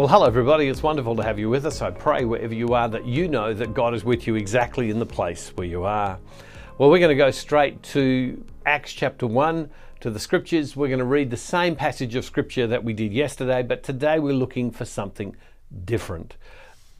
Well, hello, everybody. It's wonderful to have you with us. I pray wherever you are that you know that God is with you exactly in the place where you are. Well, we're going to go straight to Acts chapter 1, to the scriptures. We're going to read the same passage of scripture that we did yesterday, but today we're looking for something different.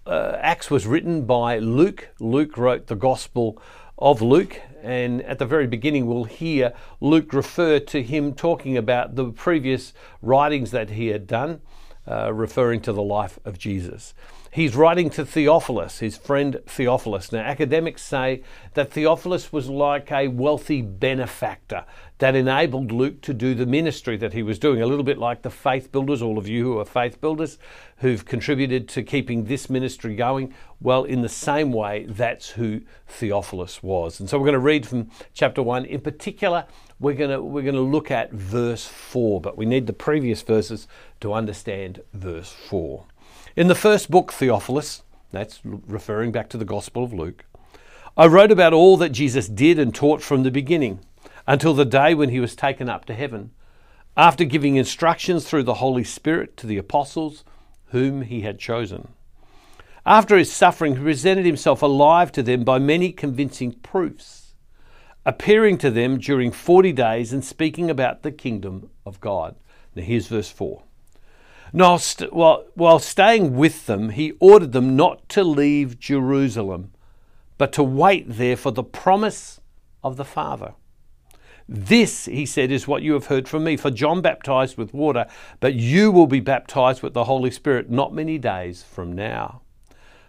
Uh, Acts was written by Luke. Luke wrote the Gospel of Luke, and at the very beginning, we'll hear Luke refer to him talking about the previous writings that he had done uh, referring to the life of Jesus. He's writing to Theophilus, his friend Theophilus. Now, academics say that Theophilus was like a wealthy benefactor that enabled Luke to do the ministry that he was doing, a little bit like the faith builders, all of you who are faith builders, who've contributed to keeping this ministry going. Well, in the same way, that's who Theophilus was. And so we're going to read from chapter 1. In particular, we're going to, we're going to look at verse 4, but we need the previous verses to understand verse 4. In the first book, Theophilus, that's referring back to the Gospel of Luke, I wrote about all that Jesus did and taught from the beginning until the day when he was taken up to heaven, after giving instructions through the Holy Spirit to the apostles whom he had chosen. After his suffering, he presented himself alive to them by many convincing proofs, appearing to them during 40 days and speaking about the kingdom of God. Now, here's verse 4. Now, st- while, while staying with them, he ordered them not to leave Jerusalem, but to wait there for the promise of the Father. This, he said, is what you have heard from me. For John baptized with water, but you will be baptized with the Holy Spirit not many days from now.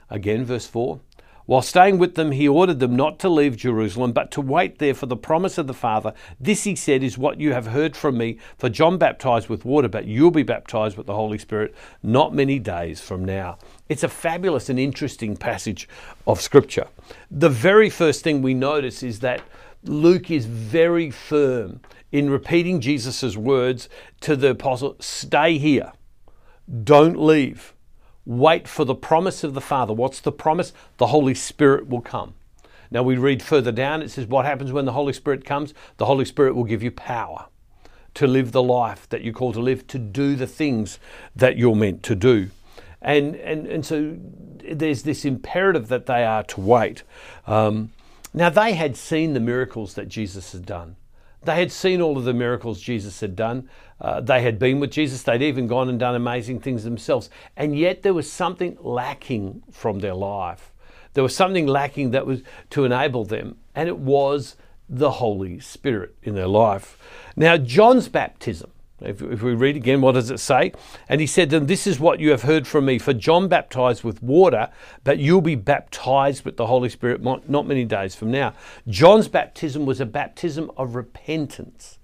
Again, verse 4. While staying with them, he ordered them not to leave Jerusalem, but to wait there for the promise of the Father. This, he said, is what you have heard from me. For John baptized with water, but you'll be baptized with the Holy Spirit not many days from now. It's a fabulous and interesting passage of Scripture. The very first thing we notice is that Luke is very firm in repeating Jesus' words to the apostle stay here, don't leave. Wait for the promise of the Father. What's the promise? The Holy Spirit will come. Now we read further down, it says, What happens when the Holy Spirit comes? The Holy Spirit will give you power to live the life that you call to live, to do the things that you're meant to do. And, and, and so there's this imperative that they are to wait. Um, now, they had seen the miracles that Jesus had done. They had seen all of the miracles Jesus had done. Uh, they had been with Jesus. They'd even gone and done amazing things themselves. And yet there was something lacking from their life. There was something lacking that was to enable them, and it was the Holy Spirit in their life. Now, John's baptism if, if, we read again, what does it say? And he said to them, This is what you have heard from me. For John baptized with water, but you'll be baptized with the Holy Spirit not many days from now. John's baptism was a baptism of repentance.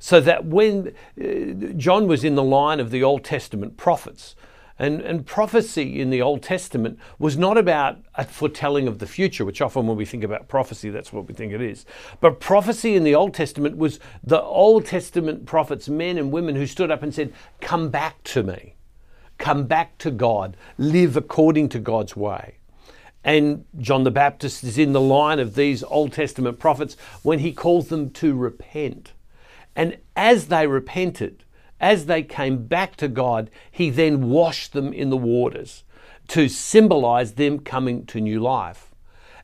So that when uh, John was in the line of the Old Testament prophets, and, and prophecy in the Old Testament was not about a foretelling of the future, which often when we think about prophecy, that's what we think it is. But prophecy in the Old Testament was the Old Testament prophets, men and women who stood up and said, Come back to me. Come back to God. Live according to God's way. And John the Baptist is in the line of these Old Testament prophets when he calls them to repent. And as they repented, as they came back to God, He then washed them in the waters to symbolize them coming to new life.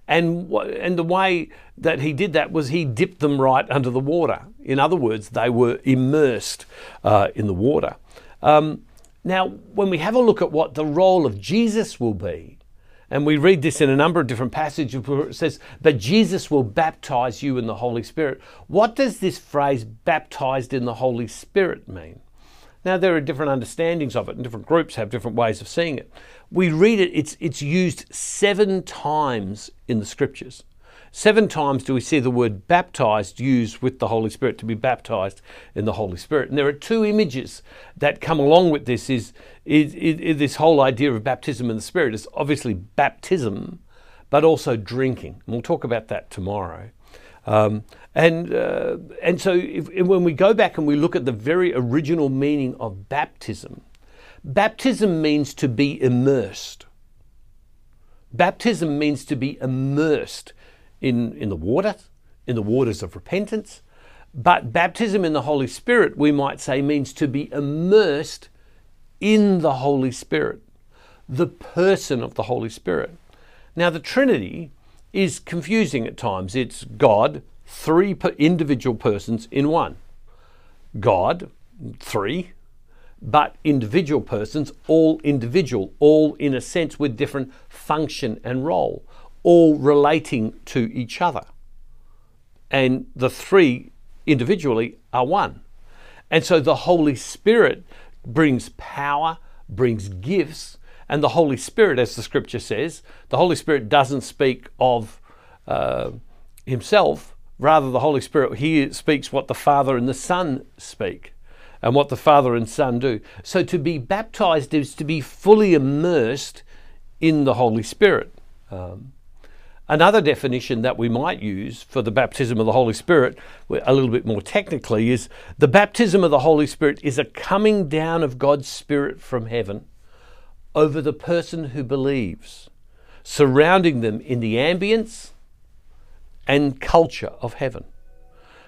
And, and the way that he did that was he dipped them right under the water. In other words, they were immersed uh, in the water. Um, now, when we have a look at what the role of Jesus will be, and we read this in a number of different passages where it says, But Jesus will baptize you in the Holy Spirit. What does this phrase, baptized in the Holy Spirit, mean? Now, there are different understandings of it, and different groups have different ways of seeing it. We read it, it's, it's used seven times in the scriptures. Seven times do we see the word baptized used with the Holy Spirit, to be baptized in the Holy Spirit. And there are two images that come along with this is, is, is, is this whole idea of baptism in the Spirit is obviously baptism, but also drinking. And we'll talk about that tomorrow. Um, and, uh, and so if, when we go back and we look at the very original meaning of baptism, baptism means to be immersed. Baptism means to be immersed in, in the water, in the waters of repentance. But baptism in the Holy Spirit, we might say, means to be immersed in the Holy Spirit. the person of the Holy Spirit. Now, the Trinity is confusing at times. It's God, three individual persons in one. God, three, but individual persons, all individual, all in a sense with different function and role, all relating to each other. And the three individually are one. And so the Holy Spirit brings power, brings gifts, and the Holy Spirit, as the scripture says, the Holy Spirit doesn't speak of uh, himself. Rather, the Holy Spirit, he speaks what the Father and the Son speak and what the Father and Son do. So to be baptized is to be fully immersed in the Holy Spirit. Um, another definition that we might use for the baptism of the Holy Spirit, a little bit more technically, is the baptism of the Holy Spirit is a coming down of God's Spirit from heaven over the person who believes, surrounding them in the ambience and culture of heaven.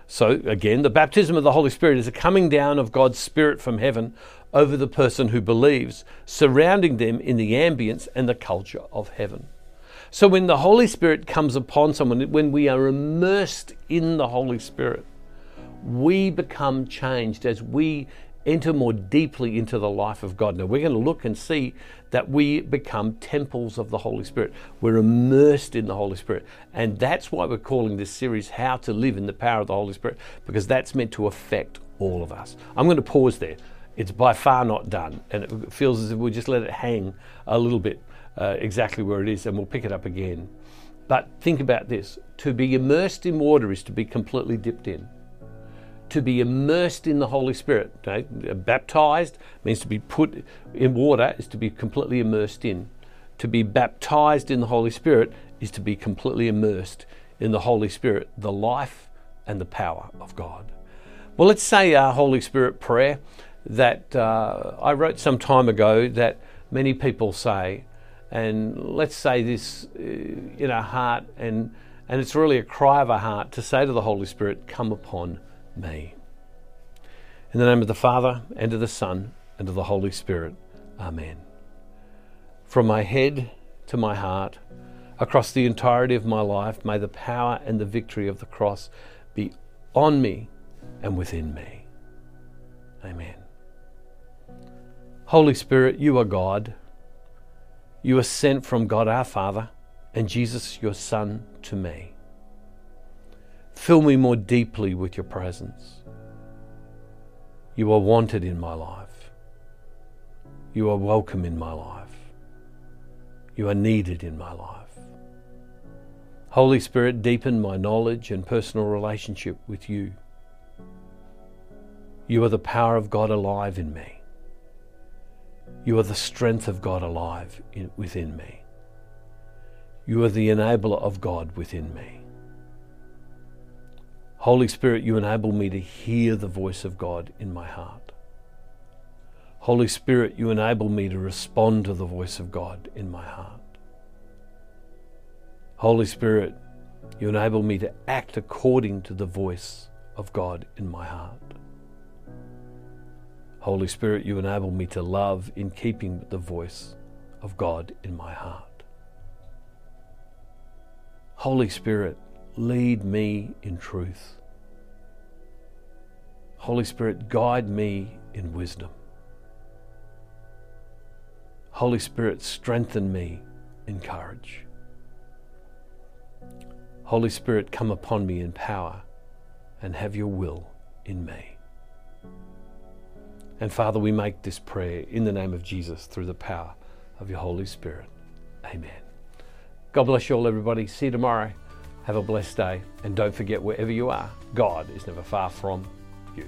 So, again, the baptism of the Holy Spirit is a coming down of God's Spirit from heaven over the person who believes, surrounding them in the ambience and the culture of heaven. So, when the Holy Spirit comes upon someone, when we are immersed in the Holy Spirit, we become changed as we enter more deeply into the life of God. Now, we're going to look and see that we become temples of the Holy Spirit. We're immersed in the Holy Spirit. And that's why we're calling this series How to Live in the Power of the Holy Spirit, because that's meant to affect all of us. I'm going to pause there. It's by far not done, and it feels as if we just let it hang a little bit uh, exactly where it is, and we'll pick it up again. But think about this to be immersed in water is to be completely dipped in to be immersed in the Holy Spirit. Baptized means to be put in water, is to be completely immersed in. To be baptized in the Holy Spirit is to be completely immersed in the Holy Spirit, the life and the power of God. Well, let's say our Holy Spirit prayer that uh, I wrote some time ago that many people say, and let's say this uh, in our heart, and, and it's really a cry of our heart to say to the Holy Spirit, Come upon me. In the name of the Father, and of the Son, and of the Holy Spirit. Amen. From my head to my heart, across the entirety of my life, may the power and the victory of the cross be on me and within me. Amen. Holy Spirit, you are God. You are sent from God our Father and Jesus, your Son, to me. Fill me more deeply with your presence. You are wanted in my life. You are welcome in my life. You are needed in my life. Holy Spirit, deepen my knowledge and personal relationship with you. You are the power of God alive in me. You are the strength of God alive in, within me. You are the enabler of God within me. Holy Spirit, you enable me to hear the voice of God in my heart. Holy Spirit, you enable me to respond to the voice of God in my heart. Holy Spirit, you enable me to act according to the voice of God in my heart. Holy Spirit, you enable me to love in keeping the voice of God in my heart. Holy Spirit, lead me in truth. Holy Spirit, guide me in wisdom. Holy Spirit, strengthen me in courage. Holy Spirit, come upon me in power and have your will in me. And Father, we make this prayer in the name of Jesus through the power of your Holy Spirit. Amen. God bless you all, everybody. See you tomorrow. Have a blessed day. And don't forget, wherever you are, God is never far from you.